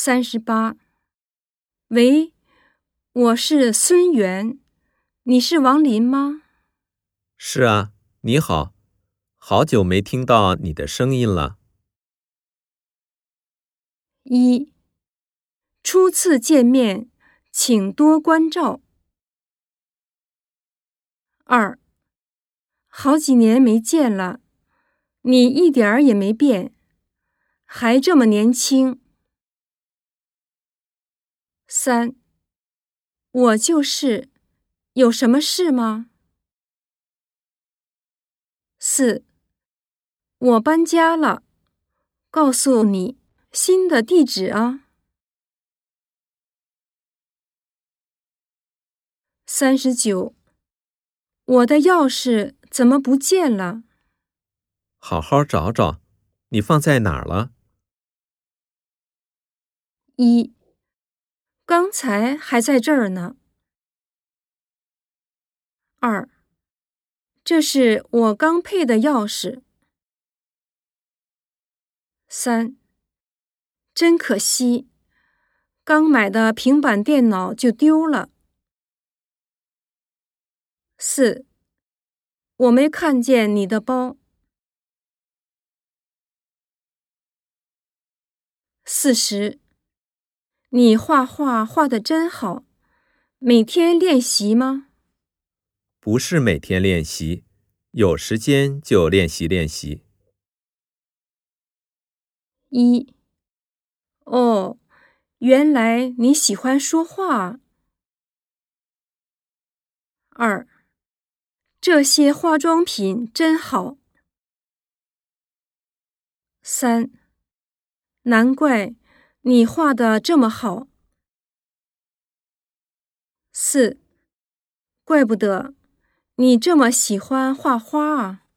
三十八。喂，我是孙源，你是王林吗？是啊，你好，好久没听到你的声音了。一，初次见面，请多关照。二，好几年没见了，你一点儿也没变，还这么年轻。三，我就是，有什么事吗？四，我搬家了，告诉你新的地址啊。三十九。我的钥匙怎么不见了？好好找找，你放在哪儿了？一，刚才还在这儿呢。二，这是我刚配的钥匙。三，真可惜，刚买的平板电脑就丢了。四，我没看见你的包。四十，你画画画的真好，每天练习吗？不是每天练习，有时间就练习练习。一，哦，原来你喜欢说话。二。这些化妆品真好。三，难怪你画的这么好。四，怪不得你这么喜欢画花啊。